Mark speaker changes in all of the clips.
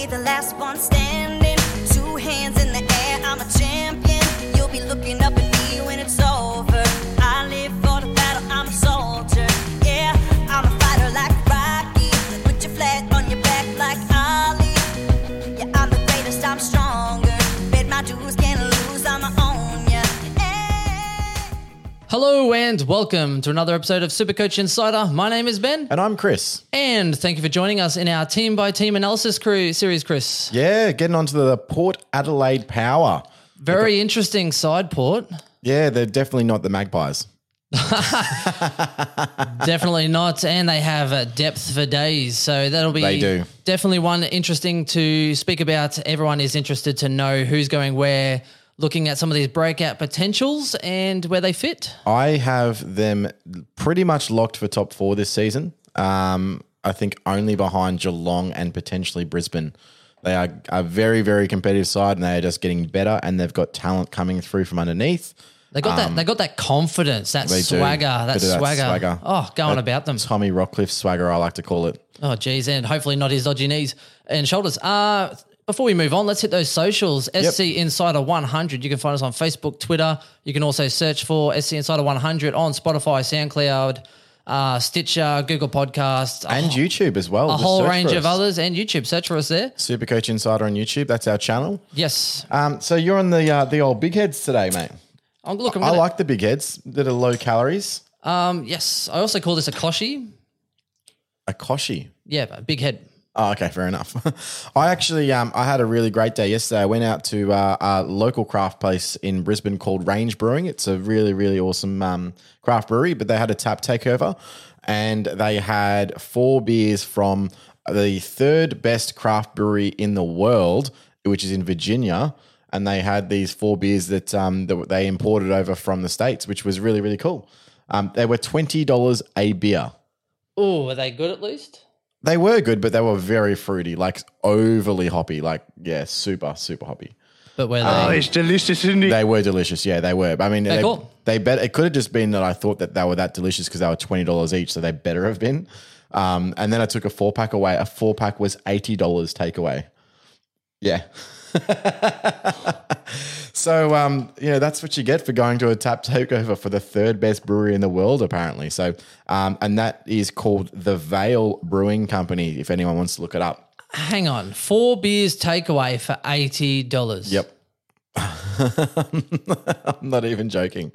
Speaker 1: be the last one standing. Two hands in the air, I'm a champion. You'll be looking up
Speaker 2: Hello and welcome to another episode of Supercoach Insider. My name is Ben,
Speaker 3: And I'm Chris.
Speaker 2: and thank you for joining us in our team by team analysis crew series, Chris.
Speaker 3: Yeah, getting onto the Port Adelaide Power.
Speaker 2: Very interesting side port.
Speaker 3: Yeah, they're definitely not the Magpies.
Speaker 2: Definitely not, and they have a depth for days, so that'll be
Speaker 3: They do.
Speaker 2: definitely one interesting to speak about. Everyone is interested to know who's going where, looking at some of these breakout potentials and where they fit.
Speaker 3: I have them pretty much locked for top four this season. Um, I think only behind Geelong and potentially Brisbane. They are a very, very competitive side and they are just getting better and they've got talent coming through from underneath.
Speaker 2: They got that. They got that confidence, that
Speaker 3: Um,
Speaker 2: swagger, that swagger.
Speaker 3: swagger.
Speaker 2: Oh, going
Speaker 3: That
Speaker 2: about them.
Speaker 3: Tommy Rockliff swagger, I like to call it.
Speaker 2: Oh, geez, and hopefully not his dodgy knees and shoulders. Uh, before we move on, let's hit those socials. SC Insider 100. You can find us on Facebook, Twitter. You can also search for SC Insider 100 on Spotify, SoundCloud, uh, Stitcher, Google Podcasts,
Speaker 3: And YouTube as well.
Speaker 2: a whole range of others, and YouTube. Search for us there.
Speaker 3: Supercoach Insider on YouTube. That's our channel.
Speaker 2: Yes.
Speaker 3: Um, so you're on the uh, the old big heads today, mate.
Speaker 2: Oh, look, gonna,
Speaker 3: like the big heads that are low calories.
Speaker 2: um, yes. I also call this a koshi.
Speaker 3: A koshi.
Speaker 2: Yeah, big head.
Speaker 3: Oh, okay, fair enough. I actually, um, I had a really great day yesterday. I went out to uh, a local craft place in Brisbane called Range Brewing. It's a really, really awesome um, craft brewery, but they had a tap takeover, and they had four beers from the third best craft brewery in the world, which is in Virginia. And they had these four beers that, um, that they imported over from the states, which was really, really cool. Um, they were twenty dollars a beer.
Speaker 2: Oh, are they good at least?
Speaker 3: They were good, but they were very fruity, like overly hoppy, like yeah, super, super hoppy.
Speaker 2: But were they?
Speaker 3: Um,
Speaker 4: It's delicious, isn't it?
Speaker 3: They were delicious, yeah, they were. I mean, they,
Speaker 2: cool.
Speaker 3: they bet it could have just been that I thought that they were that delicious because they were twenty dollars each, so they better have been. Um, and then I took a four pack away. A four pack was eighty dollars takeaway. Yeah. so um, you know that's what you get for going to a tap takeover for the third best brewery in the world, apparently. So um, and that is called the Veil Brewing Company. If anyone wants to look it up.
Speaker 2: Hang on. Four beers takeaway for $80.
Speaker 3: Yep. I'm not even joking.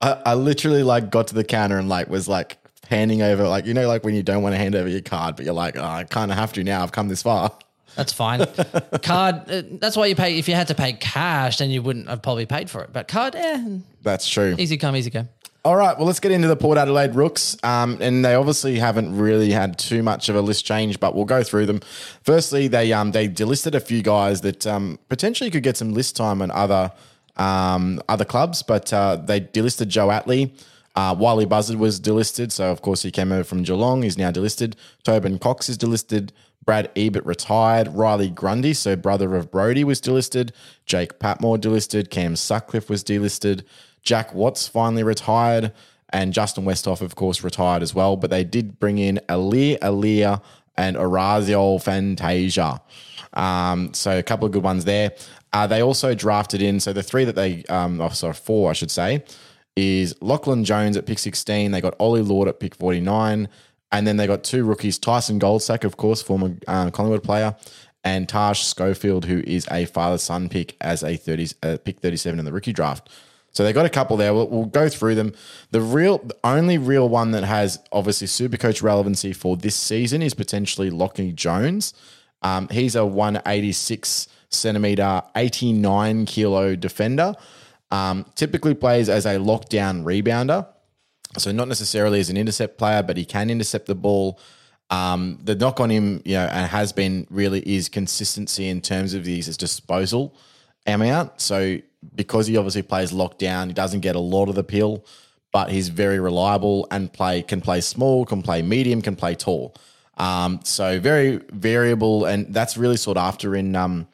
Speaker 3: I, I literally like got to the counter and like was like handing over like you know like when you don't want to hand over your card but you're like oh, I kind of have to now I've come this far.
Speaker 2: That's fine. card, uh, that's why you pay. If you had to pay cash, then you wouldn't have probably paid for it. But card, eh,
Speaker 3: That's true.
Speaker 2: easy come, easy go.
Speaker 3: All right, well let's get into the Port Adelaide Rooks, um, and they obviously haven't really had too much of a list change, but we'll go through them. Firstly, they um, they delisted a few guys that um, potentially could get some list time in other um, other clubs, but uh, they delisted Joe Atley. Uh, Wylie Buzza was delisted, so of course he came over from Geelong. He's now delisted. Tobin Cox is delisted. Brad Ebert retired. Riley Grundy, so brother of Brody, was delisted. Jake Patmore delisted. Cam Sutcliffe was delisted. Jack Watts finally retired. And Justin Westhoff, of course, retired as well. But they did bring in Alir Alir and Orazio Fantasia. Um, so a couple of good ones there. Uh, they also drafted in, so the three that they, um, oh, sorry, four, I should say, is Lachlan Jones at pick 16. They got Ollie Lord at pick 49. And then they got two rookies, Tyson Goldsack, of course, former uh, Collingwood player, and Taj Schofield, who is a father-son pick as a 30, uh, pick 37 in the rookie draft. So they got a couple there. We'll, we'll go through them. The real, the only real one that has obviously super coach relevancy for this season is potentially Lockie Jones. Um, he's a 186 centimeter, 89 kilo defender. Um, typically plays as a lockdown rebounder. So not necessarily as an intercept player, but he can intercept the ball. Um, the knock on him, you know, and has been really is consistency in terms of his disposal amount. So because he obviously plays locked down, he doesn't get a lot of the pill, but he's very reliable and play can play small, can play medium, can play tall. Um, so very variable, and that's really sought after in um,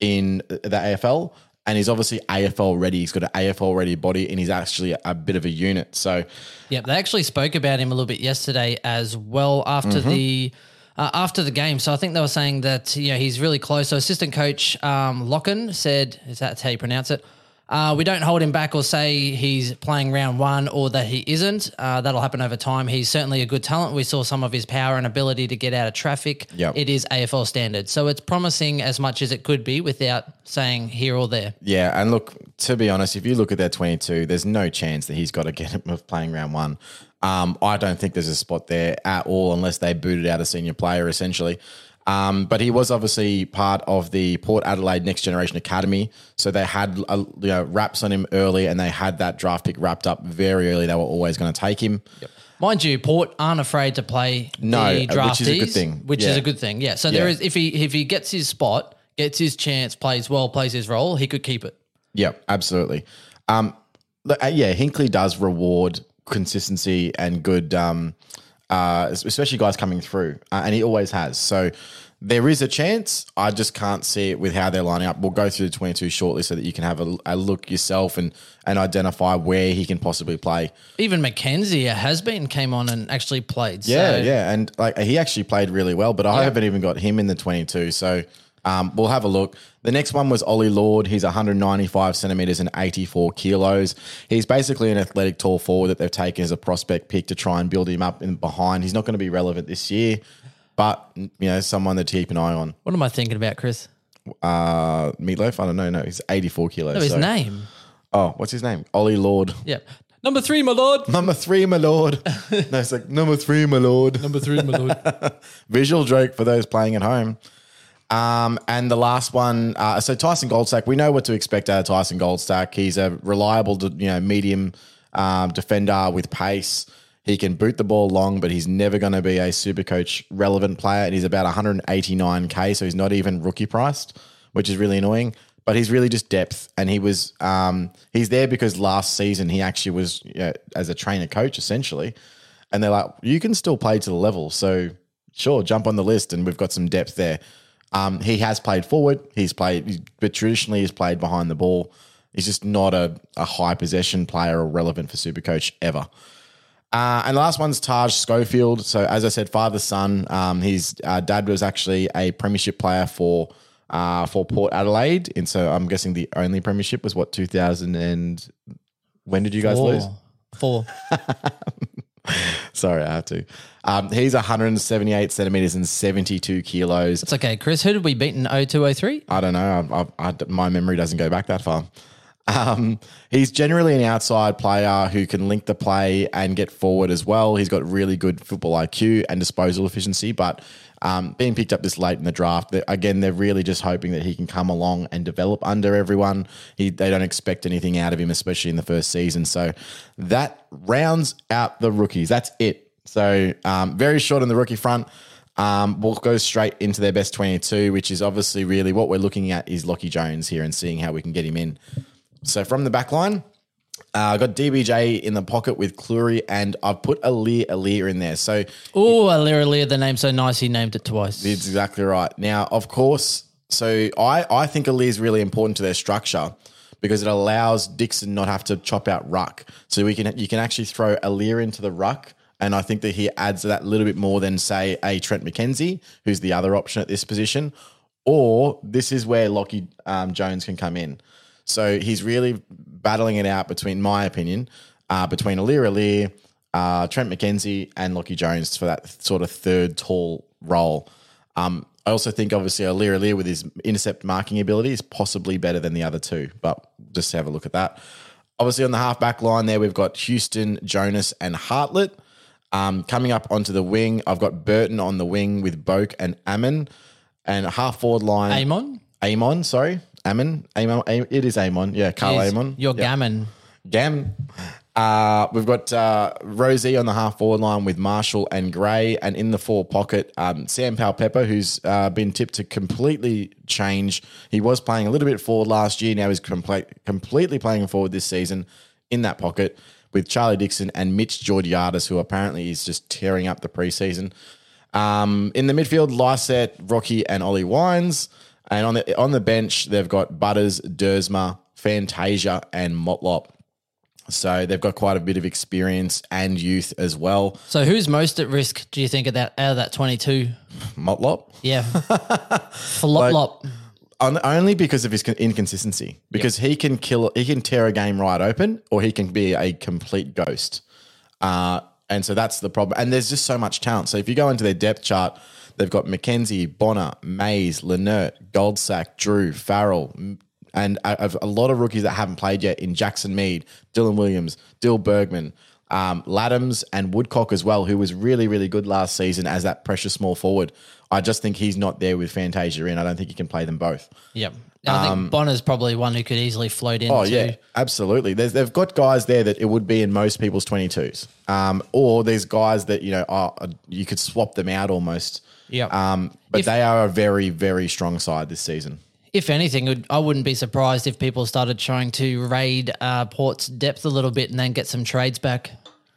Speaker 3: in the AFL. And he's obviously AFL ready. He's got an AFL ready body, and he's actually a bit of a unit. So
Speaker 2: yeah, they actually spoke about him a little bit yesterday as well after
Speaker 3: Mm-hmm.
Speaker 2: the uh, after the game. So I think they were saying that you know he's really close. So assistant coach um, Locken said, "Is that how you pronounce it?" Uh, we don't hold him back or say he's playing round one or that he isn't. Uh, that'll happen over time. He's certainly a good talent. We saw some of his power and ability to get out of traffic.
Speaker 3: Yep.
Speaker 2: It is AFL standard. So it's promising as much as it could be without saying here or there.
Speaker 3: Yeah, and look, to be honest, if you look at their 22, there's no chance that he's got to get him of playing round one. Um, I don't think there's a spot there at all unless they booted out a senior player, essentially. Um, but he was obviously part of the Port Adelaide Next Generation Academy, so they had uh, you know wraps on him early, and they had that draft pick wrapped up very early. They were always going to take him.
Speaker 2: Mind you, Port aren't afraid to play
Speaker 3: No,
Speaker 2: the
Speaker 3: uh, which is a good thing.
Speaker 2: Which is
Speaker 3: Yeah.
Speaker 2: a good thing. Yeah. So there
Speaker 3: Yeah.
Speaker 2: is if he if he gets his spot, gets his chance, plays well, plays his role, he could keep it.
Speaker 3: Yeah, absolutely. Um, uh, yeah, Hinkley does reward consistency and good, um, uh, especially guys coming through, uh, and he always has. So there is a chance. I just can't see it with how they're lining up. We'll go through the twenty-two shortly so that you can have a, a look yourself and and identify where he can possibly play.
Speaker 2: Even McKenzie has been came on and actually played.
Speaker 3: Yeah,
Speaker 2: so
Speaker 3: yeah, and like he actually played really well, but I haven't even got him in the twenty-two. So. Um, we'll have a look. The next one was Ollie Lord. He's 195 centimeters and 84 kilos. He's basically an athletic tall forward that they've taken as a prospect pick to try and build him up in behind. He's not going to be relevant this year, but you know, someone to keep an eye on.
Speaker 2: What am I thinking about, Chris?
Speaker 3: Uh, Meatloaf. I don't know. No, he's 84 kilos.
Speaker 2: No, his
Speaker 3: so-
Speaker 2: name.
Speaker 3: Oh, what's his name? Ollie Lord.
Speaker 2: Yep. Number three, my lord.
Speaker 3: Number three, my lord. no, it's like number three, my lord.
Speaker 2: Number three, my lord.
Speaker 3: Visual joke for those playing at home. Um, and the last one, uh, so Tyson Goldsack, we know what to expect out of Tyson Goldsack. He's a reliable, you know, medium um, defender with pace. He can boot the ball long, but he's never going to be a super coach relevant player. And he's about 189k, so he's not even rookie priced, which is really annoying. But he's really just depth, and he was um, he's there because last season he actually was you know, as a trainer coach essentially, and they're like, you can still play to the level, so sure, jump on the list, and we've got some depth there. Um, he has played forward. He's played, but traditionally he's played behind the ball. He's just not a, a high possession player or relevant for Supercoach ever. Uh, and the last one's Taj Schofield. So as I said, father son. Um, his uh, dad was actually a premiership player for uh, for Port Adelaide, and so I'm guessing the only premiership was what 2000 and when did you guys lose?
Speaker 2: Four.
Speaker 3: Sorry, I have to. Um, he's 178 centimeters and 72 kilos.
Speaker 2: It's okay, Chris. Who did we beat in 0203?
Speaker 3: I don't know. I, I, I, my memory doesn't go back that far. Um, he's generally an outside player who can link the play and get forward as well. He's got really good football IQ and disposal efficiency, but um, being picked up this late in the draft, again, they're really just hoping that he can come along and develop under everyone. He, they don't expect anything out of him, especially in the first season. So that rounds out the rookies. That's it. So um, very short on the rookie front. Um, we'll go straight into their best 22, which is obviously really what we're looking at is Lockie Jones here and seeing how we can get him in. So from the back line, uh, I got DBJ in the pocket with Clurey, and I've put Alir Alir in there. So
Speaker 2: Oh, Alira the name's so nice he named it twice.
Speaker 3: it's exactly right. Now, of course, so I, I think Alir is really important to their structure because it allows Dixon not have to chop out ruck. So we can you can actually throw Alir into the ruck. And I think that he adds that little bit more than, say, a Trent McKenzie, who's the other option at this position. Or this is where Lockie um, Jones can come in. So he's really battling it out between, my opinion, uh, between Alir Alir, uh, Trent McKenzie, and Lockie Jones for that sort of third tall role. Um, I also think, obviously, Alir Alir with his intercept marking ability is possibly better than the other two, but just have a look at that. Obviously, on the half back line there, we've got Houston, Jonas, and Hartlett. Um, coming up onto the wing, I've got Burton on the wing with Boak and Amon. And half forward line.
Speaker 2: Amon?
Speaker 3: Amon, sorry. Amon. Amon. It is Amon. Yeah, Karl
Speaker 2: Jeez,
Speaker 3: Amon.
Speaker 2: You're
Speaker 3: Yeah.
Speaker 2: gammon.
Speaker 3: Gam. Uh, we've got uh, Rozee on the half forward line with Marshall and Gray, and in the four pocket, um, Sam Pepper, who's uh, been tipped to completely change. He was playing a little bit forward last year. Now he's complete, completely playing forward this season in that pocket with Charlie Dixon and Mitch Georgiades, who apparently is just tearing up the preseason. Um, in the midfield, Lycett, Rocky, and Ollie Wines. And on the on the bench, they've got Butters, Duursma, Fantasia, and Motlop. So they've got quite a bit of experience and youth as well.
Speaker 2: So who's most at risk? Do you think of that out of that twenty two?
Speaker 3: Motlop.
Speaker 2: Yeah, flop lop.
Speaker 3: On, only because of his inconsistency. Because he can kill, he can tear a game right open, or he can be a complete ghost. Uh, and so that's the problem. And there's just so much talent. So if you go into their depth chart, they've got McKenzie, Bonner, Mayes, Lienert, Goldsack, Drew, Farrell, and a, a lot of rookies that haven't played yet in Jackson Mead, Dylan Williams, Dill Bergman, um, Ladhams, and Woodcock as well, who was really, really good last season as that precious small forward. I just think he's not there with Fantasia in. I don't think he can play them both.
Speaker 2: Yep. And I think Bonner's probably one who could easily float in.
Speaker 3: Um, Oh
Speaker 2: too.
Speaker 3: yeah, absolutely. There's, they've got guys there that it would be in most people's 22s, um, or there's guys that you know are, you could swap them out almost.
Speaker 2: Yep.
Speaker 3: Um, but
Speaker 2: If-
Speaker 3: they are a very very strong side this season.
Speaker 2: If anything, I wouldn't be surprised if people started trying to raid uh, Port's depth a little bit and then get some trades back.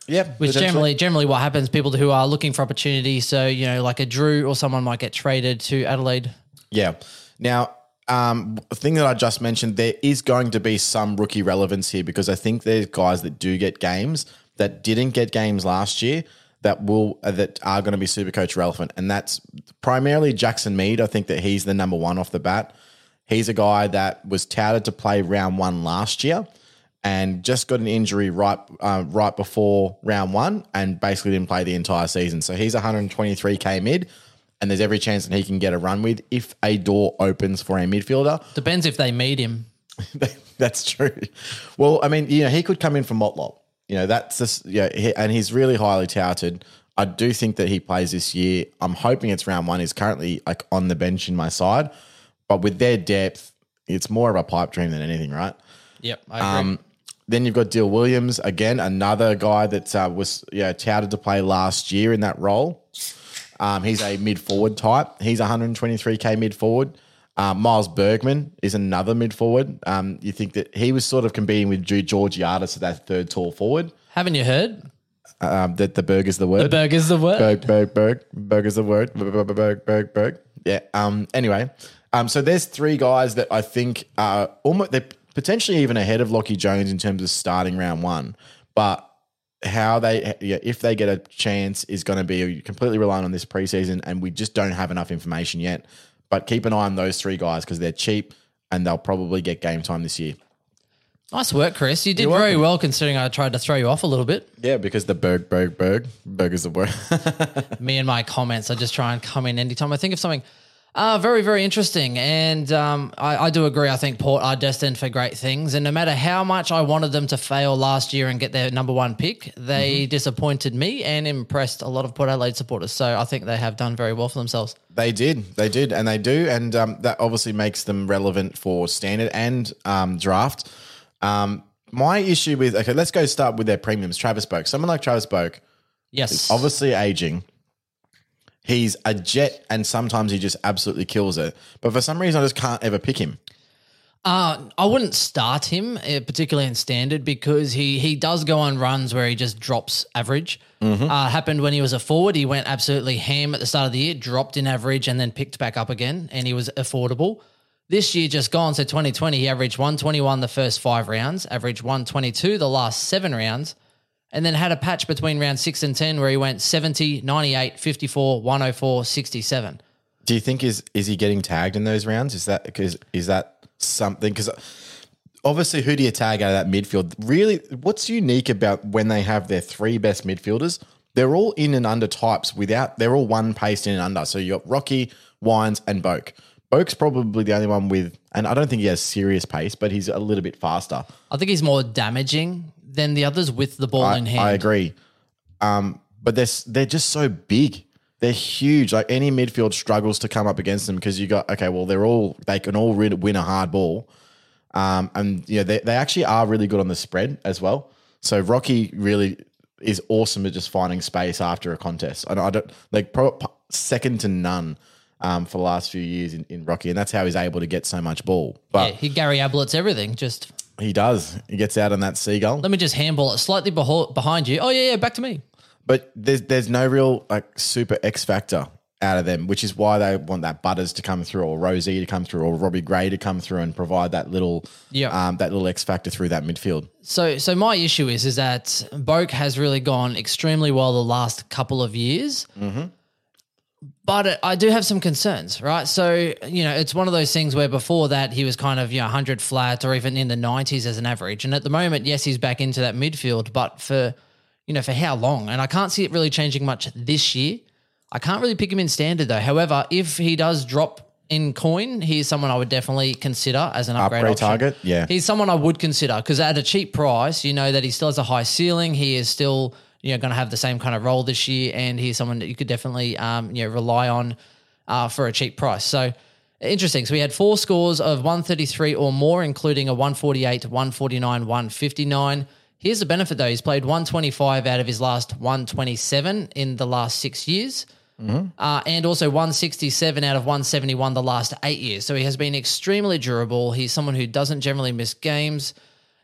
Speaker 3: Yeah,
Speaker 2: Which generally, generally, what happens? People who are looking for opportunity, so you know, like a Drew or someone might get traded to Adelaide.
Speaker 3: Yeah. Now, um, the thing that I just mentioned, there is going to be some rookie relevance here because I think there's guys that do get games that didn't get games last year that will uh, that are going to be super coach relevant, and that's primarily Jackson Mead. I think that he's the number one off the bat. He's a guy that was touted to play round one last year and just got an injury right uh, right before round one and basically didn't play the entire season. So he's 123k mid, and there's every chance that he can get a run with if a door opens for a midfielder.
Speaker 2: Depends if they meet him.
Speaker 3: that's true. Well, I mean, you know, he could come in from Motlop. You know, that's just yeah, he, and he's really highly touted. I do think that he plays this year. I'm hoping it's round one. He's currently like on the bench in my side, but with their depth, it's more of a pipe dream than anything, right?
Speaker 2: Yep, I agree.
Speaker 3: Um, then you've got Dill Williams again, another guy that uh, was yeah touted to play last year in that role. Um, he's a mid forward type. He's 123k mid forward. Uh, Miles Bergman is another mid forward. Um, you think that he was sort of competing with Ju- Georgiades to that third tall forward.
Speaker 2: Haven't you heard?
Speaker 3: Um, that the Berg is the word.
Speaker 2: The burger's the word.
Speaker 3: Berg, Berg, Berg. Berg is the word. Berg, Berg, Berg, Berg. Yeah. Um. Anyway, um. So there's three guys that I think are almost they're potentially even ahead of Lockie Jones in terms of starting round one, but how they yeah, if they get a chance is going to be completely reliant on this preseason, and we just don't have enough information yet. But keep an eye on those three guys because they're cheap and they'll probably get game time this year.
Speaker 2: Nice work, Chris. You did
Speaker 3: You're
Speaker 2: very
Speaker 3: welcome.
Speaker 2: well considering I tried to throw you off a little bit.
Speaker 3: Yeah, because the Berg, Berg, Berg, Berg is the word.
Speaker 2: Me and my comments, I just try and come in anytime I think of something. Uh, very, very interesting. And um, I, I do agree. I think Port are destined for great things. And no matter how much I wanted them to fail last year and get their number one pick, they disappointed me and impressed a lot of Port Adelaide supporters. So I think they have done very well for themselves.
Speaker 3: They did, they did, and they do, and um, that obviously makes them relevant for standard and um, draft. Um, my issue with okay, let's go start with their premiums. Travis Boak, someone like Travis Boak,
Speaker 2: Yes.
Speaker 3: obviously aging. He's a jet, and sometimes he just absolutely kills it. But for some reason, I just can't ever pick him.
Speaker 2: Uh, I wouldn't start him, uh, particularly in standard, because he he does go on runs where he just drops average. Uh, happened when he was a forward. He went absolutely ham at the start of the year, dropped in average, and then picked back up again, and he was affordable. This year just gone, so 2020, he averaged 121 the first five rounds, averaged 122 the last seven rounds, and then had a patch between round six and 10 where he went 70, 98, 54, 104, 67.
Speaker 3: Do you think is is he getting tagged in those rounds? Is that because is that something? Because obviously, who do you tag out of that midfield? Really, what's unique about when they have their three best midfielders? They're all in and under types without. They're all one paced in and under. So you've got Rocky, Wines, and Boak. Boak's probably the only one with, and I don't think he has serious pace, but he's a little bit faster.
Speaker 2: I think he's more damaging than the others with the ball in hand.
Speaker 3: I agree. Um, but they're they're just so big. They're huge. Like any midfield struggles to come up against them because you got okay. Well, they're all they can all win, win a hard ball, um, and you know they they actually are really good on the spread as well. So Rocky really is awesome at just finding space after a contest. And I don't like pro, second to none um, for the last few years in, in Rocky, and that's how he's able to get so much ball. But
Speaker 2: Yeah, he Gary Ablett's everything. Just
Speaker 3: he does. He gets out on that seagull.
Speaker 2: let me just handball it slightly beho- behind you. Oh yeah, yeah, back to me.
Speaker 3: But there's there's no real like super X factor out of them, which is why they want that Butters to come through, or Rozee to come through, or Robbie Gray to come through and provide that little,
Speaker 2: Yeah.
Speaker 3: um, that little X factor through that midfield.
Speaker 2: So, so my issue is is that Boak has really gone extremely well the last couple of years. But I do have some concerns, right? So, you know, it's one of those things where before that he was kind of, you know, 100 flat or even in the 90s as an average. And at the moment, yes, he's back into that midfield, but for, you know, for how long? And I can't see it really changing much this year. I can't really pick him in standard though. However, if he does drop in coin, he's someone I would definitely consider as an upgrade,
Speaker 3: Upgrade target? Yeah.
Speaker 2: He's someone I would consider because at a cheap price, you know that he still has a high ceiling. He is still, you know, going to have the same kind of role this year, and he's someone that you could definitely, um, you know, rely on uh, for a cheap price. So interesting. So we had four scores of 133 or more, including a 148, 149, 159. Here's the benefit though: he's played 125 out of his last 127 in the last six years. Uh, and also 167 out of 171 the last eight years. So he has been extremely durable. He's someone who doesn't generally miss games.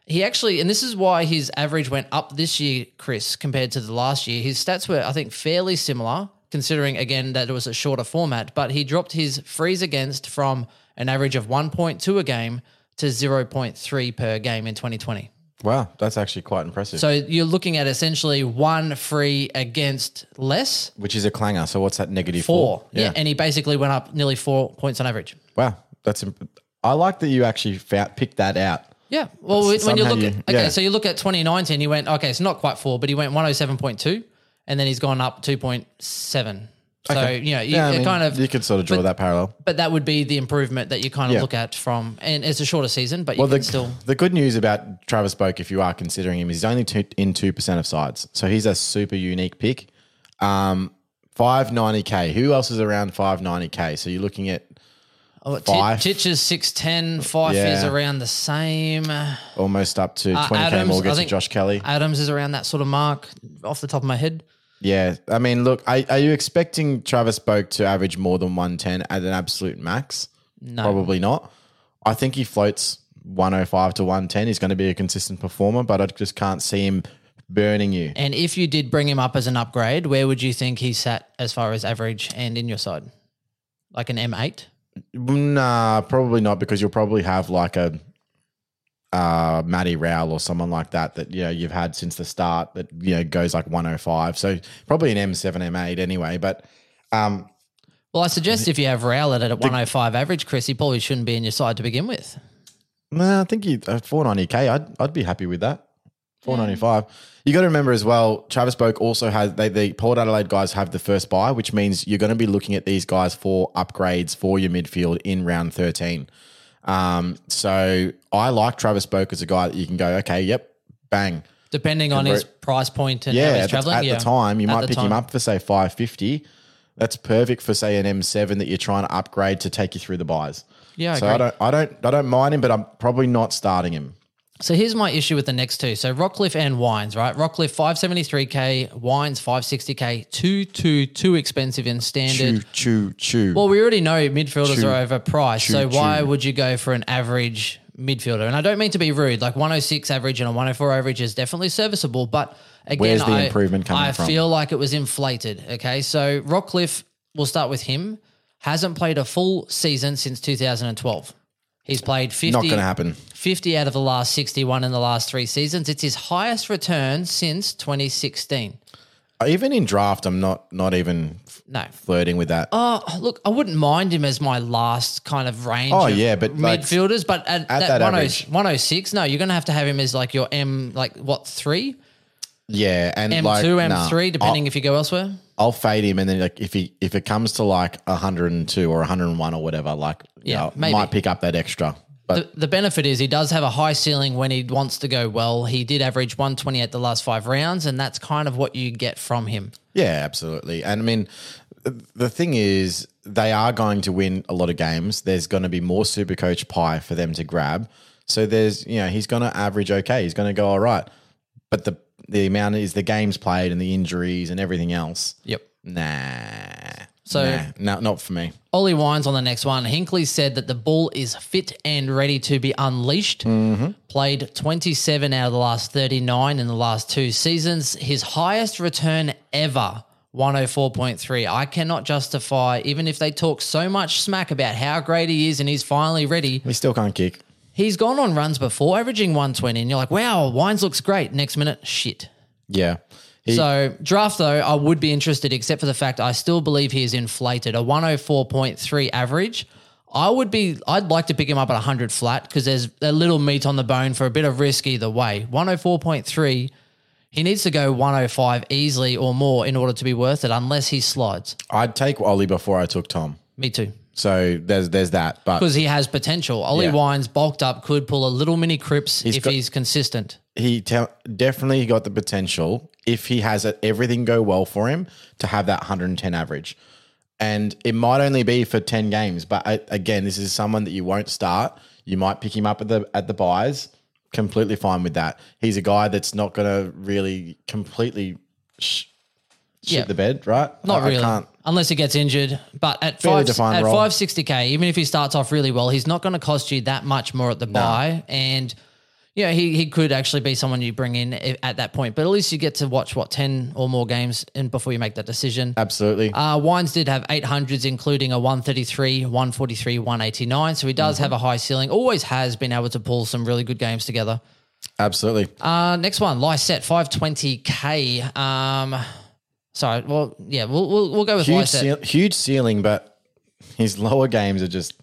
Speaker 2: He actually, and this is why his average went up this year, Chris, compared to the last year. His stats were, I think, fairly similar, considering again that it was a shorter format. But he dropped his freeze against from an average of 1.2 a game to 0.3 per game in 2020.
Speaker 3: Wow, that's actually quite impressive.
Speaker 2: So you're looking at essentially one free against less
Speaker 3: which is a clanger. So what's that? Negative
Speaker 2: four.
Speaker 3: four.
Speaker 2: Yeah. And he basically went up nearly four points on average.
Speaker 3: Wow, that's. Imp- I like that you actually found, picked that out.
Speaker 2: Yeah. Well, when you look at, okay,
Speaker 3: yeah.
Speaker 2: so you look at 2019, he went, okay, it's not quite four, but he went 107.2 and then he's gone up 2.7. So,
Speaker 3: Okay.
Speaker 2: you know, you
Speaker 3: Yeah, I mean,
Speaker 2: kind of,
Speaker 3: you could sort of draw
Speaker 2: but-
Speaker 3: that parallel.
Speaker 2: but that would be the improvement that you kind of
Speaker 3: Yeah.
Speaker 2: look at from, and it's a shorter season, but you
Speaker 3: Well,
Speaker 2: can
Speaker 3: the,
Speaker 2: still,
Speaker 3: the good news about Travis Boak, if you are considering him, is he's only two, in 2% of sides. So he's a super unique pick. Um, 590K. Who else is around 590K? So you're looking at
Speaker 2: oh,
Speaker 3: Fyfe.
Speaker 2: Titch is 610, Fyfe
Speaker 3: Yeah.
Speaker 2: is around the same.
Speaker 3: almost up to
Speaker 2: Uh,
Speaker 3: 20K
Speaker 2: Adams, I
Speaker 3: to
Speaker 2: think-
Speaker 3: Josh Kelly.
Speaker 2: Adams is around that sort of mark off the top of my head.
Speaker 3: Yeah. I mean, look, are, are you expecting Travis Boak to average more than 110 at an absolute max?
Speaker 2: No.
Speaker 3: Probably not. I think he floats 105 to 110. He's going to be a consistent performer, but I just can't see him burning you.
Speaker 2: And if you did bring him up as an upgrade, where would you think he sat as far as average and in your side? Like an M8?
Speaker 3: Nah, probably not because you'll probably have like a uh, Matty Rowell or someone like that that you know you've had since the start that you know goes like 105. So probably an M7, M8 anyway. But um,
Speaker 2: Well, I suggest if you have Rowell at a 105 average, Chris, he probably shouldn't be in your side to begin with.
Speaker 3: nah, I think you uh, 490k. I'd I'd be happy with that. 495. You got to remember as well. Travis Boak also has they the Port Adelaide guys have the first buy, which means you're going to be looking at these guys for upgrades for your midfield in round 13. Um, so I like Travis Boak as a guy that you can go, okay, yep, bang.
Speaker 2: Depending on his price point and how
Speaker 3: Yeah,
Speaker 2: he's
Speaker 3: at, the,
Speaker 2: traveling.
Speaker 3: at
Speaker 2: yeah.
Speaker 3: the time, you
Speaker 2: At
Speaker 3: might pick him up for say 550. That's perfect for say an M7 that you're trying to upgrade to take you through the buys.
Speaker 2: Yeah,
Speaker 3: so I don't, I don't, I don't mind him, but I'm probably not starting him.
Speaker 2: So here's my issue with the next two. So Rockliff and Wines, right? Rockliff 573k, Wines 560k, too too too expensive in standard.
Speaker 3: Choo, choo, choo.
Speaker 2: Well, we already know midfielders are overpriced. so why would you go for an average midfielder? And I don't mean to be rude. Like 106 average and a 104 average is definitely serviceable, but again,
Speaker 3: Where's the
Speaker 2: I,
Speaker 3: improvement coming
Speaker 2: I
Speaker 3: from?
Speaker 2: feel like it was inflated. Okay, so Rockliff, we'll start with him. Hasn't played a full season since 2012. He's played 50,
Speaker 3: not going to happen.
Speaker 2: 50 out of the last 61 in the last three seasons. It's his highest return since 2016.
Speaker 3: Uh, even in draft, I'm not, not even
Speaker 2: No.
Speaker 3: flirting with that.
Speaker 2: Oh, look, I wouldn't mind him as my last kind of range.
Speaker 3: Oh,
Speaker 2: of
Speaker 3: yeah, but like-
Speaker 2: midfielders, but at,
Speaker 3: At
Speaker 2: that,
Speaker 3: that
Speaker 2: 10
Speaker 3: average.
Speaker 2: 106, no, you're going to have to have him as like your M, like what, three?
Speaker 3: Yeah, and
Speaker 2: M2,
Speaker 3: like,
Speaker 2: M3,
Speaker 3: nah,
Speaker 2: depending
Speaker 3: I'll,
Speaker 2: if you go elsewhere.
Speaker 3: I'll fade him, and then like if he if it comes to like 102 or 101 or whatever, like
Speaker 2: Yeah,
Speaker 3: yeah,
Speaker 2: maybe.
Speaker 3: might pick up that extra. But
Speaker 2: The, the benefit is he does have a high ceiling when he wants to go well. He did average 128 the last five rounds, and that's kind of what you get from him.
Speaker 3: Yeah, absolutely. And I mean, the thing is, they are going to win a lot of games. There's going to be more super coach pie for them to grab. So there's, you know, he's going to average okay. He's going to go all right. But the the amount is the games played and the injuries and everything else.
Speaker 2: Yep.
Speaker 3: Nah.
Speaker 2: So-
Speaker 3: nah, no, not for me.
Speaker 2: Ollie Wines on the next one. Hinkley said that the bull is fit and ready to be unleashed. Mm-hmm. Played 27 out of the last 39 in the last two seasons. His highest return ever 104.3. I cannot justify, even if they talk so much smack about how great he is and he's finally ready.
Speaker 3: He still can't kick.
Speaker 2: He's gone on runs before, averaging 120, and you're like, wow, Wines looks great. Next minute, shit.
Speaker 3: Yeah. He,
Speaker 2: So draft though, I would be interested, except for the fact I still believe he is inflated. A 104.3 average. I would be. I'd like to pick him up at 100 flat because there's a little meat on the bone for a bit of risk either way. 104.3. He needs to go 105 easily or more in order to be worth it, unless he slides.
Speaker 3: I'd take Ollie before I took Tom.
Speaker 2: Me too.
Speaker 3: So there's there's that. But
Speaker 2: Because he has potential. Ollie
Speaker 3: Yeah.
Speaker 2: Wines bulked up could pull a little mini crips if
Speaker 3: got-
Speaker 2: he's consistent.
Speaker 3: he te- definitely got the potential if he has it, everything go well for him to have that 110 average. And it might only be for 10 games, but I, again, this is someone that you won't start. You might pick him up at the at the buys. Completely fine with that. He's a guy that's not going to really completely sh- shit
Speaker 2: Yeah.
Speaker 3: the bed, right?
Speaker 2: Not
Speaker 3: I,
Speaker 2: really,
Speaker 3: I can't.
Speaker 2: unless he gets injured. But at
Speaker 3: Fairly
Speaker 2: five at five sixty k, even if he starts off really well, he's not going to cost you that much more at the buy. And you know, he he could actually be someone you bring in at that point. But at least you get to watch what ten or more games and before you make that decision.
Speaker 3: Absolutely.
Speaker 2: Uh, Wines did have 800s, including a 133, 143, 189. So he does
Speaker 3: Mm-hmm.
Speaker 2: have a high ceiling. Always has been able to pull some really good games together.
Speaker 3: Absolutely.
Speaker 2: Uh, next one, Lycett, 520K. Um, sorry, well, yeah, we'll, we'll, we'll go with
Speaker 3: huge, ceil- huge ceiling, but his lower games are just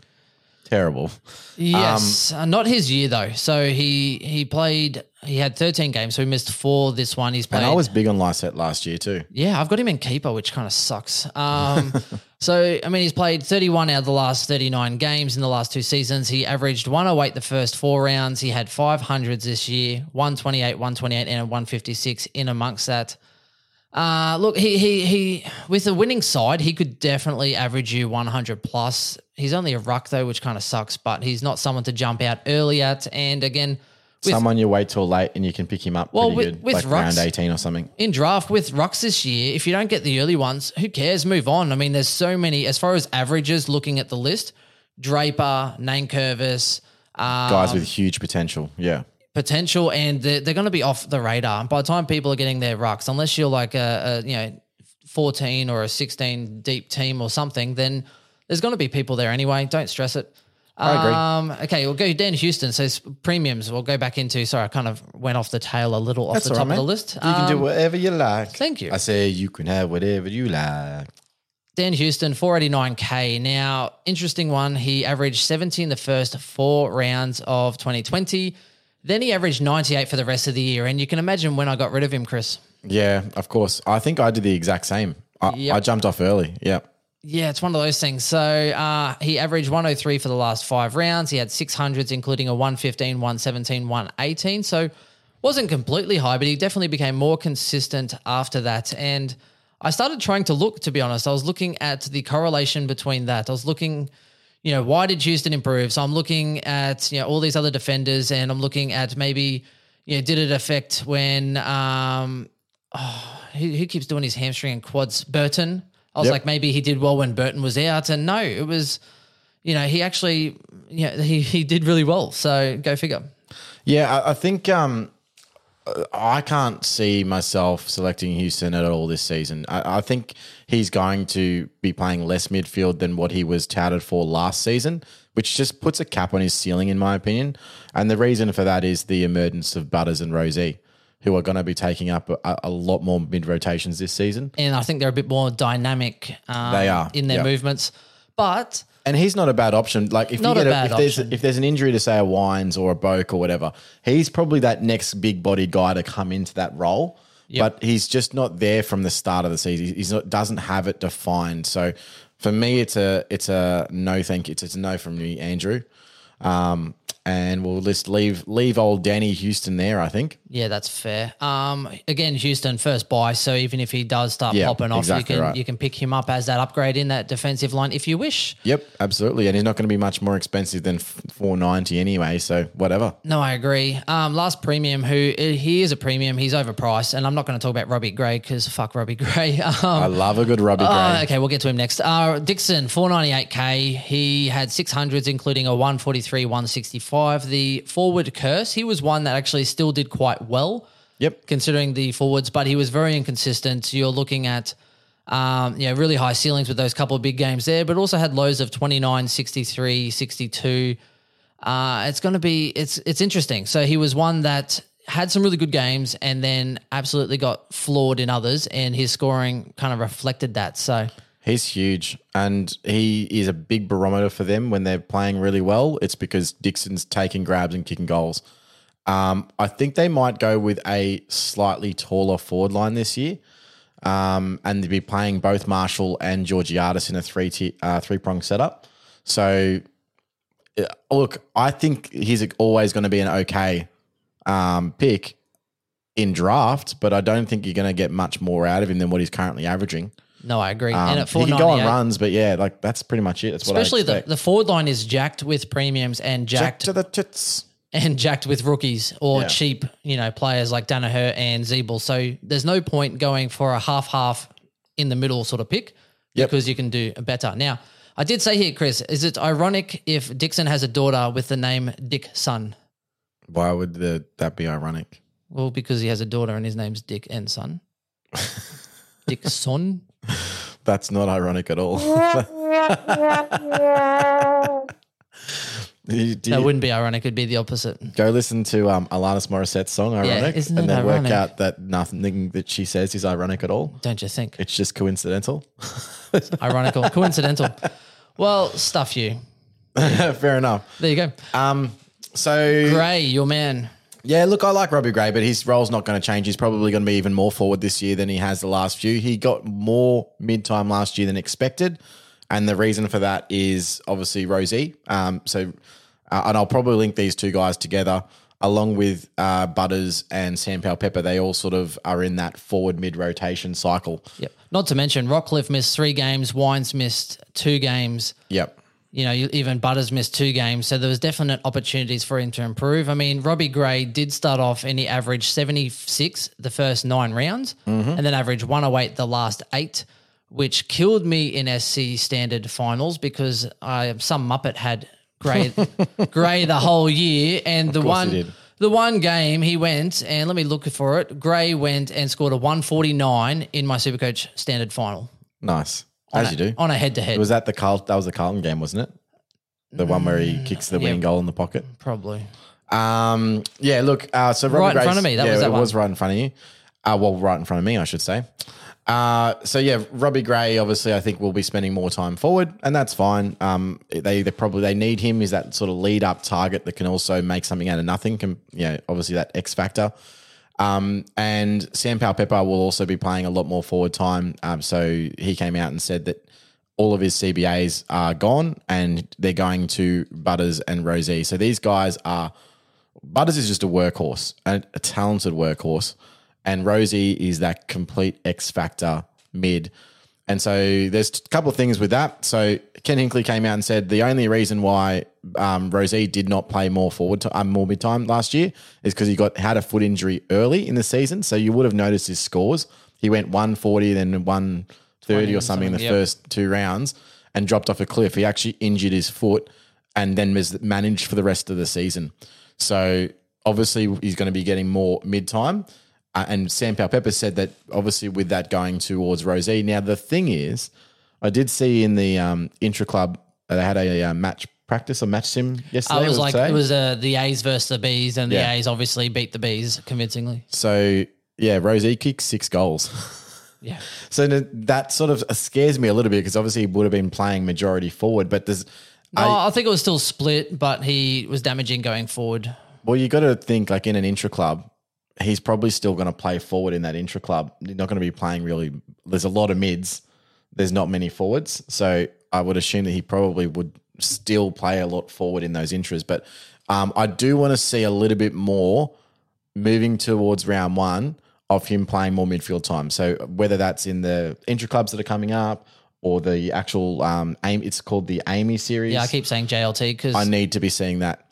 Speaker 3: terrible.
Speaker 2: Yes,
Speaker 3: Um,
Speaker 2: uh, not his year though. So he he played. He had 13 games, so he missed four this one. He's played.
Speaker 3: And I was big on Lycett last year too.
Speaker 2: yeah, I've got him in keeper, which kind of sucks. Um, so I mean, he's played 31 out of the last 39 games in the last two seasons. He averaged 108 the first four rounds. He had 500s this year, 128, 128, and a 156 in amongst that. Uh, look, he he he with a winning side, he could definitely average you 100 plus. He's only a ruck though, which kind of sucks, but he's not someone to jump out early at. And again, with,
Speaker 3: Someone you wait till late and you can pick him up
Speaker 2: Well,
Speaker 3: pretty
Speaker 2: with-
Speaker 3: good,
Speaker 2: with
Speaker 3: like
Speaker 2: Rux-
Speaker 3: round 18 or something.
Speaker 2: in draft with rucks this year, if you don't get the early ones, who cares? Move on. I mean, there's so many as far as averages. Looking at the list, Draper, Nankervis, uh,
Speaker 3: Guys with huge potential. Yeah.
Speaker 2: Potential, and they're, they're going to be off the radar. By the time people are getting their rucks, unless you're like a, a you know 14 or a 16 deep team or something, then there's going to be people there anyway. Don't stress it.
Speaker 3: I agree.
Speaker 2: Um, okay, we'll go Dan Houston. says premiums, we'll go back into. Sorry, I kind of went off the tail a little off
Speaker 3: That's
Speaker 2: the top
Speaker 3: right,
Speaker 2: of the list.
Speaker 3: You can do
Speaker 2: Um,
Speaker 3: whatever you like.
Speaker 2: thank you.
Speaker 3: I say you can have whatever you like.
Speaker 2: Dan Houston, 489K. Now, interesting one. He averaged 70 in the first four rounds of 2020. Then he averaged 98 for the rest of the year. And you can imagine when I got rid of him, Chris.
Speaker 3: Yeah, of course. I think I did the exact same. I,
Speaker 2: Yep.
Speaker 3: I jumped off early. Yeah.
Speaker 2: Yeah, it's one of those things. So uh, he averaged 103 for the last five rounds. He had 600s, including a 115, 117, 118. So wasn't completely high, but he definitely became more consistent after that. And I started trying to look, to be honest. I was looking at the correlation between that. I was looking, you know, why did Houston improve? So I'm looking at, you know, all these other defenders and I'm looking at maybe, you know, did it affect when, um, oh, who, who keeps doing his hamstring and quads? Burton. I was
Speaker 3: Yep.
Speaker 2: like, maybe he did well when Burton was out. And no, it was, you know, he actually, yeah, he, he did really well. So go figure.
Speaker 3: Yeah, I, I think um, I can't see myself selecting Houston at all this season. I, I think he's going to be playing less midfield than what he was touted for last season, which just puts a cap on his ceiling, in my opinion. And the reason for that is the emergence of Butters and Rozee, who are going to be taking up a, a lot more mid rotations this season.
Speaker 2: And I think they're a bit more dynamic um,
Speaker 3: They are,
Speaker 2: in their
Speaker 3: yep.
Speaker 2: movements. But
Speaker 3: And he's not a bad option. Like if
Speaker 2: Not
Speaker 3: you
Speaker 2: a
Speaker 3: get
Speaker 2: bad
Speaker 3: if there's
Speaker 2: option.
Speaker 3: if there's an injury to say a Wines or a Boak or whatever, he's probably that next big body guy to come into that role. But he's just not there from the start of the season. He's not doesn't have it defined. So for me, it's a it's a no. Thank you. It's, it's a no from me, Andrew. Um, and we'll just leave leave old Danny Houston there. I think.
Speaker 2: Yeah, that's fair. Um, again, Houston first buy, so even if he does start
Speaker 3: Yeah,
Speaker 2: popping off,
Speaker 3: exactly
Speaker 2: you can
Speaker 3: right.
Speaker 2: you can pick him up as that upgrade in that defensive line if you wish.
Speaker 3: Yep, absolutely. And he's not going to be much more expensive than four ninety anyway. So whatever.
Speaker 2: No, I agree. Um, last premium, who he is a premium, he's overpriced, and I'm not going to talk about Robbie Gray because fuck Robbie Gray. Um,
Speaker 3: I love a good Robbie Gray.
Speaker 2: Uh, okay, we'll get to him next. Uh, Dixon, 498k. He had 600s, including a 143, 165. The forward curse, he was one that actually still did quite well,
Speaker 3: Yep.
Speaker 2: considering the forwards, but he was very inconsistent. You're looking at Um, yeah, really high ceilings with those couple of big games there, but also had lows of 29, 63, 62. Uh, it's going to be it's it's interesting. So he was one that had some really good games and then absolutely got flawed in others, and his scoring kind of reflected that. So
Speaker 3: He's huge, and he is a big barometer for them when they're playing really well. It's because Dixon's taking grabs and kicking goals. Um, I think they might go with a slightly taller forward line this year, um, and they'd be playing both Marshall and Georgiades in a three t- uh, three prong setup. So, uh, look, I think he's always going to be an okay um, pick in draft, but I don't think you're going to get much more out of him than what he's currently averaging.
Speaker 2: no, I agree.
Speaker 3: Um,
Speaker 2: and at
Speaker 3: he can go on runs, but yeah, like that's pretty much it. That's what
Speaker 2: especially the, the forward line is jacked with premiums and
Speaker 3: Jack
Speaker 2: jacked
Speaker 3: to the tits.
Speaker 2: And jacked with rookies or
Speaker 3: Yeah.
Speaker 2: cheap, you know, players like Daniher and Ziebell. So there's no point going for a half half in the middle sort of pick
Speaker 3: Yep.
Speaker 2: because you can do better. Now, I did say here, Chris, is it ironic if Dixon has a daughter with the name Dick Son?
Speaker 3: Why would the, that be ironic?
Speaker 2: Well, because he has a daughter and his name's Dick and Son. Dick Son.
Speaker 3: That's not ironic at all. You-
Speaker 2: That wouldn't be ironic. It'd be the opposite.
Speaker 3: go listen to um, Alanis Morissette's song "Ironic"
Speaker 2: isn't
Speaker 3: and then
Speaker 2: ironic?
Speaker 3: work out that nothing that she says is ironic at all.
Speaker 2: Don't you think?
Speaker 3: It's just coincidental.
Speaker 2: Ironical, coincidental. Well, stuff you.
Speaker 3: Fair enough.
Speaker 2: There you go.
Speaker 3: Um, so
Speaker 2: Gray, your man.
Speaker 3: Yeah, look, I like Robbie Gray, but his role's not going to change. He's probably going to be even more forward this year than he has the last few. He got more mid time last year than expected. And the reason for that is obviously Rozee. Um, so, uh, and I'll probably link these two guys together along with uh, Butters and Sam Powell Pepper. They all sort of are in that forward mid rotation cycle.
Speaker 2: Yep. Not to mention, Rockliff missed three games. Wines missed two games.
Speaker 3: Yep.
Speaker 2: You know, even Butters missed two games. So there was definite opportunities for him to improve. I mean, Robbie Gray did start off and he averaged 76 the first nine rounds and then averaged 108 the last eight, which killed me in SC standard finals because I some Muppet had Gray, Gray the whole year. And the one the one game he went, and let me look for it. Gray went and scored a 149 in my Supercoach standard final.
Speaker 3: Nice. As you do.
Speaker 2: On a head to head.
Speaker 3: Was that the Carl? That was the Carlton game, wasn't it? The one where he kicks the winning goal in the pocket.
Speaker 2: Probably.
Speaker 3: Um, yeah, look, uh, so Robbie
Speaker 2: Right in front of me, that
Speaker 3: yeah,
Speaker 2: was that
Speaker 3: it was right in front of you. Uh, well, right in front of me, I should say. Uh, so yeah, Robbie Gray, obviously, I think will be spending more time forward, and that's fine. Um, they they probably they need him is that sort of lead up target that can also make something out of nothing. Can you know, obviously that X factor. Um, and Sam Powell Pepper will also be playing a lot more forward time. Um, so he came out and said that all of his CBAs are gone and they're going to Butters and Rozee. So these guys are Butters is just a workhorse, a, a talented workhorse, and Rozee is that complete X factor mid. And so there's a couple of things with that. So Ken Hinkley came out and said the only reason why um, Rozee did not play more forward, to, um, more mid time last year is because he got had a foot injury early in the season. So you would have noticed his scores. He went 140, then 130 or something in the
Speaker 2: yep.
Speaker 3: first two rounds and dropped off a cliff. He actually injured his foot and then was managed for the rest of the season. So obviously he's going to be getting more mid time. Uh, and Sam Pepper said that obviously with that going towards Rozee. Now the thing is, I did see in the um, intra club uh, they had a, uh match practice or match sim yesterday.
Speaker 2: I was like,
Speaker 3: today?
Speaker 2: it was uh, the A's versus the B's, and
Speaker 3: Yeah.
Speaker 2: the A's obviously beat the B's convincingly.
Speaker 3: so yeah, Rozee kicked six goals.
Speaker 2: Yeah.
Speaker 3: So that sort of scares me a little bit because obviously he would have been playing majority forward, but there's.
Speaker 2: No, I, think it was still split, but he was damaging going forward.
Speaker 3: Well, you got to think like in an intra club, he's probably still going to play forward in that intra club. Not going to be playing really. There's a lot of mids. There's not many forwards, so I would assume that he probably would still play a lot forward in those intras. But um, I do want to see a little bit more moving towards round one of him playing more midfield time. So whether that's in the intra clubs that are coming up or the actual um, aim, it's called the AAMI series.
Speaker 2: Yeah, I keep saying JLT because
Speaker 3: I need to be seeing that.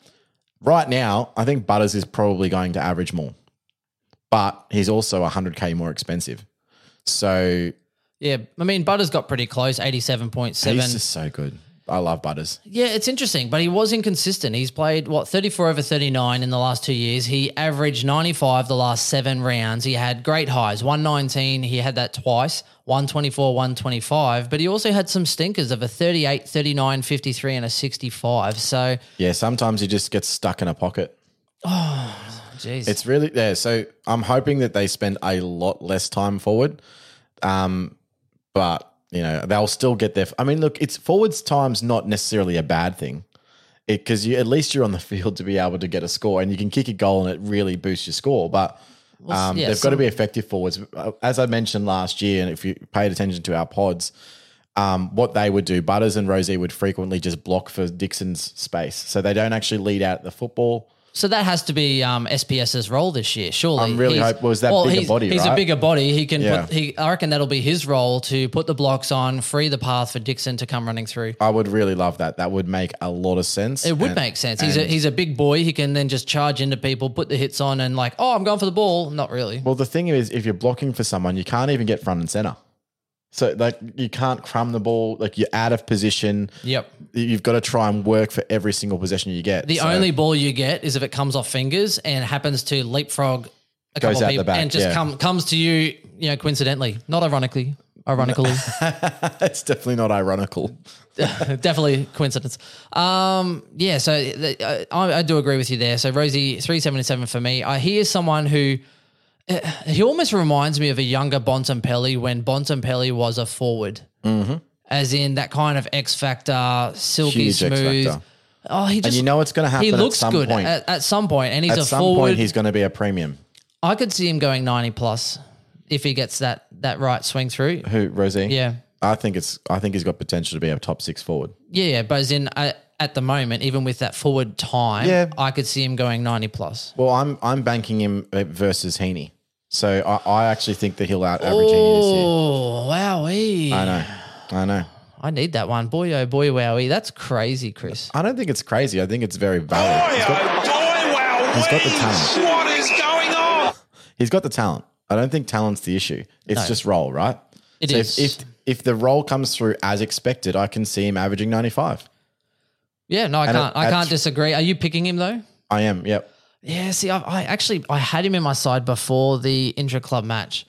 Speaker 3: Right now, I think Butters is probably going to average more, but he's also 100K more expensive. So
Speaker 2: yeah, I mean Butters got pretty close, eighty-seven point
Speaker 3: he's just so good. I love Butters.
Speaker 2: Yeah, it's interesting, but he was inconsistent. He's played what 34 over 39 in the last 2 years. He averaged 95 the last 7 rounds. He had great highs. 119, he had that twice. 124, 125, but he also had some stinkers of a 38, 39, 53 and a 65. So,
Speaker 3: Yeah, sometimes he just gets stuck in a pocket.
Speaker 2: jeez.
Speaker 3: It's really yeah. So I'm hoping that they spend a lot less time forward, um, but you know they'll still get there. I mean, look, it's forwards time's not necessarily a bad thing, because you at least you're on the field to be able to get a score, and you can kick a goal and it really boosts your score. But um,
Speaker 2: yeah,
Speaker 3: they've got to be effective forwards. Uh, As I mentioned last year, and if you paid attention to our pods. Um, what they would do, Butters and Rozee would frequently just block for Dixon's space. So they don't actually lead out the football.
Speaker 2: So that has to be um, SPS's role this year, surely.
Speaker 3: I'm really
Speaker 2: He's-
Speaker 3: hope- was that bigger
Speaker 2: he's,
Speaker 3: body,
Speaker 2: He's a bigger body. He can.
Speaker 3: Yeah.
Speaker 2: Put, he, I reckon that'll be his role to put the blocks on, free the path for Dixon to come running through.
Speaker 3: I would really love that. That would make a lot of sense.
Speaker 2: It would
Speaker 3: And-
Speaker 2: make sense. He's a, he's a big boy. He can then just charge into people, put the hits on, and like, oh, I'm going for the ball. Not really.
Speaker 3: Well, the thing is, if you're blocking for someone, you can't even get front and center. So, like, you can't crumb the ball. Like, you're out of position.
Speaker 2: Yep.
Speaker 3: You've got to try and work for every single possession you get.
Speaker 2: The
Speaker 3: So-
Speaker 2: only ball you get is if it comes off fingers and happens to leapfrog a
Speaker 3: Goes
Speaker 2: couple
Speaker 3: out
Speaker 2: of
Speaker 3: the
Speaker 2: people
Speaker 3: back,
Speaker 2: and just
Speaker 3: yeah.
Speaker 2: come comes to you, you know, coincidentally, not ironically, ironically.
Speaker 3: it's definitely not ironical.
Speaker 2: Definitely coincidence. Um, yeah, so the, uh, I, I do agree with you there. So Rozee, three seventy seven for me. I hear someone who he almost reminds me of a younger Bontempelli when Bontempelli was a forward, mm-hmm. as in that kind of X factor, silky
Speaker 3: Huge
Speaker 2: smooth.
Speaker 3: factor.
Speaker 2: Oh, he just
Speaker 3: you know it's gonna
Speaker 2: He
Speaker 3: happen at
Speaker 2: looks good
Speaker 3: point.
Speaker 2: at, at some point, and he's
Speaker 3: At
Speaker 2: a
Speaker 3: some
Speaker 2: forward.
Speaker 3: point, he's going to be a premium.
Speaker 2: I could see him going ninety plus if he gets that that right swing through.
Speaker 3: Who, Rozee?
Speaker 2: Yeah.
Speaker 3: I think it's. I think he's got potential to be a top six forward.
Speaker 2: Yeah, yeah, but as in uh, at the moment, even with that forward time,
Speaker 3: Yeah.
Speaker 2: I could see him going ninety plus.
Speaker 3: Well, I'm I'm banking him uh, versus Heeney. So I, I actually think that he'll out average Heeney this year.
Speaker 2: Oh, wowee.
Speaker 3: I know. I know.
Speaker 2: I need that one. Boy, oh boy, wowee. That's crazy, Chris.
Speaker 3: I don't think it's crazy. I think it's very valid. He's got- oh,
Speaker 4: He's
Speaker 3: got the talent.
Speaker 4: What is going on?
Speaker 3: He's got the talent. I don't think talent's the issue. It's
Speaker 2: No.
Speaker 3: just role, right?
Speaker 2: It
Speaker 3: so
Speaker 2: is.
Speaker 3: If, if if the role comes through as expected, I can see him averaging 95.
Speaker 2: Yeah, no, I
Speaker 3: And
Speaker 2: can't.
Speaker 3: it-
Speaker 2: I can't
Speaker 3: that's-
Speaker 2: disagree. Are you picking him though?
Speaker 3: I am. Yep.
Speaker 2: Yeah. See, I, I actually I had him in my side before the intra club match,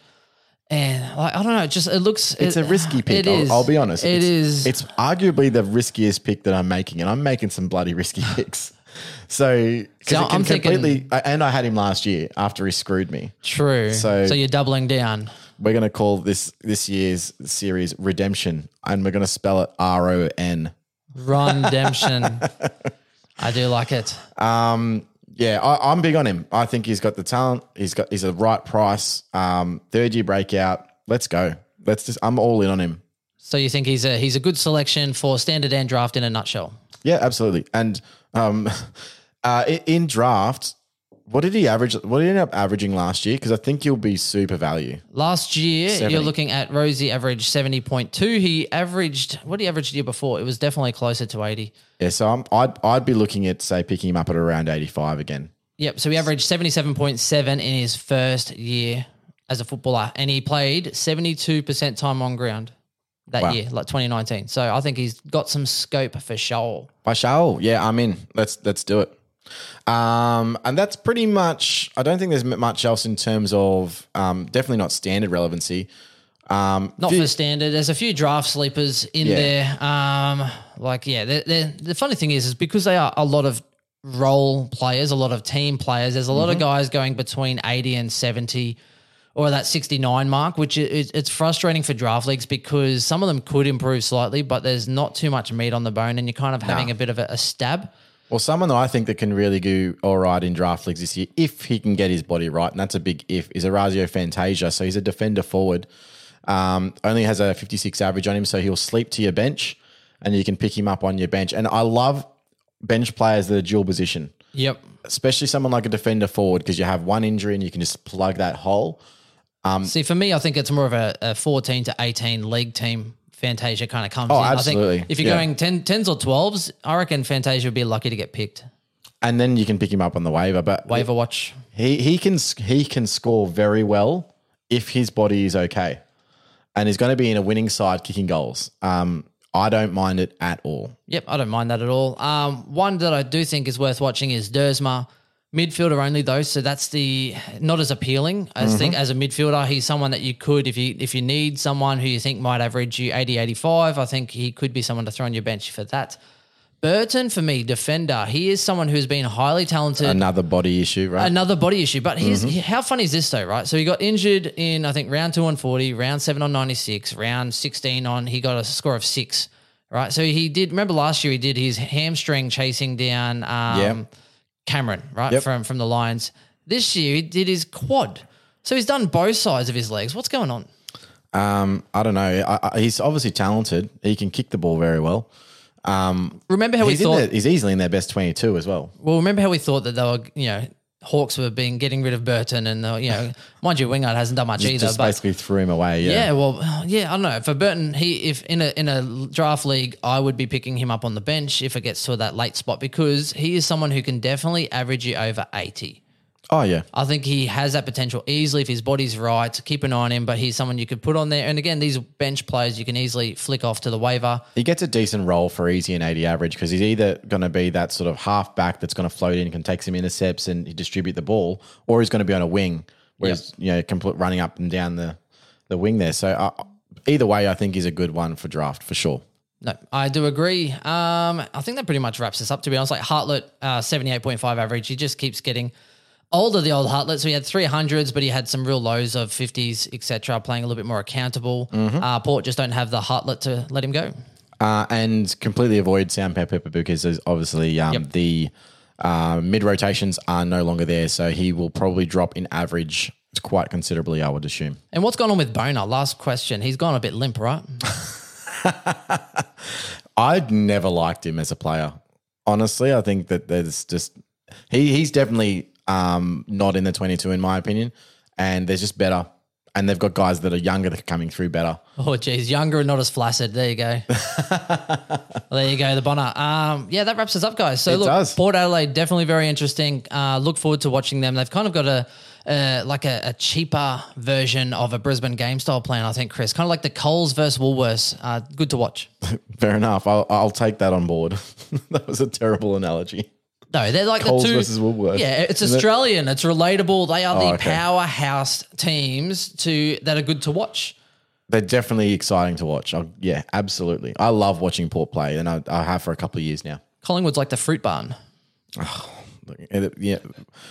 Speaker 2: and like, I don't know. It just it looks.
Speaker 3: It's
Speaker 2: it,
Speaker 3: a risky pick.
Speaker 2: It
Speaker 3: I'll,
Speaker 2: is.
Speaker 3: I'll be honest.
Speaker 2: It
Speaker 3: it's,
Speaker 2: is.
Speaker 3: It's arguably the riskiest pick that I'm making, and I'm making some bloody risky picks. So, can
Speaker 2: I'm thinking-
Speaker 3: completely, and I had him last year after he screwed me.
Speaker 2: true. So,
Speaker 3: So-
Speaker 2: you're doubling down.
Speaker 3: We're going to call this this year's series Redemption, and we're going to spell it R O N.
Speaker 2: Redemption. I do like it.
Speaker 3: Um, Yeah, I, I'm big on him. I think he's got the talent. He's got he's the right price. Um, third year breakout. Let's go. Let's just. I'm all in on him.
Speaker 2: So you think he's a he's a good selection for standard and draft in a nutshell?
Speaker 3: Yeah, absolutely. And um, uh, in draft, what did he average? What did he end up averaging last year? Because I think he'll be super value.
Speaker 2: Last year,
Speaker 3: 70.
Speaker 2: you're looking at Rozee average 70.2. He averaged, what did he average the year before? It was definitely closer to 80.
Speaker 3: Yeah, so I'm, I'd I'd be looking at say picking him up at around 85 again.
Speaker 2: Yep. So he averaged 77.7 in his first year as a footballer, and he played 72% time on ground that
Speaker 3: Wow.
Speaker 2: year, like 2019. So I think he's got some scope for Shoal.
Speaker 3: By Shoal, yeah, I'm in. Let's let's do it. Um, and that's pretty much. I don't think there's much else in terms of um, definitely not standard relevancy. Um,
Speaker 2: Not
Speaker 3: few-
Speaker 2: for standard. There's a few draft sleepers in
Speaker 3: Yeah.
Speaker 2: there. Um, like yeah, they're, they're, the funny thing is, is because they are a lot of role players, a lot of team players. There's a lot of
Speaker 3: Mm-hmm.
Speaker 2: guys going between 80 and 70, or that 69 mark, which is it's frustrating for draft leagues because some of them could improve slightly, but there's not too much meat on the bone, and you're kind of having a bit of a, a stab.
Speaker 3: Well, someone that I think that can really do all right in draft leagues this year, if he can get his body right, and that's a big if, is Orazio Fantasia. So he's a defender forward. Um, only has a 56 average on him, so he'll sleep to your bench, and you can pick him up on your bench. And I love bench players that are dual position,
Speaker 2: Yep.
Speaker 3: especially someone like a defender forward, because you have one injury and you can just plug that hole.
Speaker 2: Um, See, for me, I think it's more of a, a 14 to 18 league team. Fantasia kind of comes
Speaker 3: Oh,
Speaker 2: in. I
Speaker 3: absolutely.
Speaker 2: think if you're
Speaker 3: Yeah.
Speaker 2: going 10, 10s or 12s, I reckon Fantasia would be lucky to get picked.
Speaker 3: And then you can pick him up on the waiver. But
Speaker 2: Waiver watch.
Speaker 3: He he can he can score very well if his body is okay, and he's going to be in a winning side kicking goals. Um, I don't mind it at all.
Speaker 2: Yep, I don't mind that at all. Um, one that I do think is worth watching is Duursma. Midfielder only though, so that's the not as appealing. I think as a midfielder, he's someone that you could if you if you need someone who you think might average you 80 85, I think he could be someone to throw on your bench for that. Burton for me, defender, he is someone who's been highly talented.
Speaker 3: Another body issue, right?
Speaker 2: Another body issue, but here's how funny is this though, right? So he got injured in I think round two on forty, round seven on ninety six, round sixteen on he got a score of six, right? So he did. Remember last year he did his hamstring chasing down um,
Speaker 3: Yeah.
Speaker 2: Cameron, right
Speaker 3: Yep.
Speaker 2: from from the Lions. This year he did his quad, so he's done both sides of his legs. What's going on?
Speaker 3: Um, I don't know. I, I, he's obviously talented. He can kick the ball very well.
Speaker 2: Remember how we thought?
Speaker 3: he's easily in their best 22 as well.
Speaker 2: Well, remember how we thought that they were, you know, Hawks were being getting rid of Burton, and they you know, mind you, Wingard hasn't done much
Speaker 3: Just,
Speaker 2: either.
Speaker 3: just
Speaker 2: but
Speaker 3: basically threw him away. Yeah.
Speaker 2: Yeah, well, yeah, I don't know. For Burton, he if in a in a draft league, I would be picking him up on the bench if it gets to that late spot because he is someone who can definitely average you over eighty.
Speaker 3: Oh, yeah.
Speaker 2: I think he has that potential easily if his body's right. Keep an eye on him, but he's someone you could put on there. And again, these bench players you can easily flick off to the waiver.
Speaker 3: He gets a decent role for easy and 80 average because he's either going to be that sort of half back that's going to float in, can take some intercepts and distribute the ball, or he's going to be on a wing, whereas, you know, can put running up and down the, the wing there. So uh, either way, I think he's a good one for draft for sure.
Speaker 2: No, I do agree. Um, I think that pretty much wraps us up. To be honest, like Hartlett, uh, seventy-eight point five average. He just keeps getting older. The old Hartlett. So he had three hundreds, but he had some real lows of fifties, etc. Playing a little bit more accountable. Uh, Port just don't have the Hartlett to let him go.
Speaker 3: Uh, and completely avoid Sandpaper because obviously um,
Speaker 2: Yep.
Speaker 3: the uh, mid rotations are no longer there. So he will probably drop in average quite considerably, I would assume.
Speaker 2: And what's gone on with Boner? Last question. He's gone a bit limp, right?
Speaker 3: I'd never liked him as a player. Honestly, I think that there's just he he's definitely um, not in the 22 in my opinion, and they're just better. And they've got guys that are younger that are coming through better.
Speaker 2: Oh, geez, younger and not as flaccid. There you go. there you go, the Bonner. Um, yeah, that wraps us up, guys. So
Speaker 3: It
Speaker 2: look,
Speaker 3: does.
Speaker 2: Port Adelaide definitely very interesting. Uh, look forward to watching them. They've kind of got a uh, like a, a cheaper version of a Brisbane game style plan, I think, Chris. Kind of like the Coles versus Woolworths. Uh, good to watch.
Speaker 3: Fair enough. I'll, I'll take that on board. that was a terrible analogy.
Speaker 2: No, they're like
Speaker 3: Coles
Speaker 2: the two.
Speaker 3: versus Woolworths.
Speaker 2: Yeah, it's
Speaker 3: Is it?
Speaker 2: Australian. It's relatable. They are the
Speaker 3: Oh, okay.
Speaker 2: powerhouse teams to that are good to watch.
Speaker 3: They're definitely exciting to watch. i yeah, absolutely. I love watching Port play, and I, I have for a couple of years now.
Speaker 2: Collingwood's like the fruit barn.
Speaker 3: Oh, it- yeah,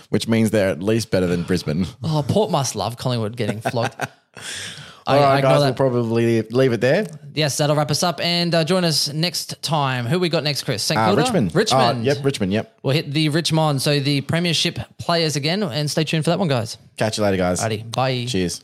Speaker 3: which means they're at least better than Brisbane.
Speaker 2: Oh, Port must love Collingwood getting flogged. I,
Speaker 3: All
Speaker 2: I
Speaker 3: guys, we'll probably leave, it there.
Speaker 2: Yes, that'll wrap us up. And uh, join us next time. Who we got next, Chris? St
Speaker 3: Uh, Richmond.
Speaker 2: Richmond.
Speaker 3: Uh, yep, Richmond. Yep.
Speaker 2: We'll hit the Richmond. So the Premiership players again. And stay tuned for that one, guys.
Speaker 3: Catch you later, guys.
Speaker 2: Alrighty. Bye.
Speaker 3: Cheers.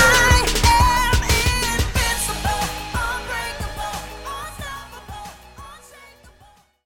Speaker 5: high.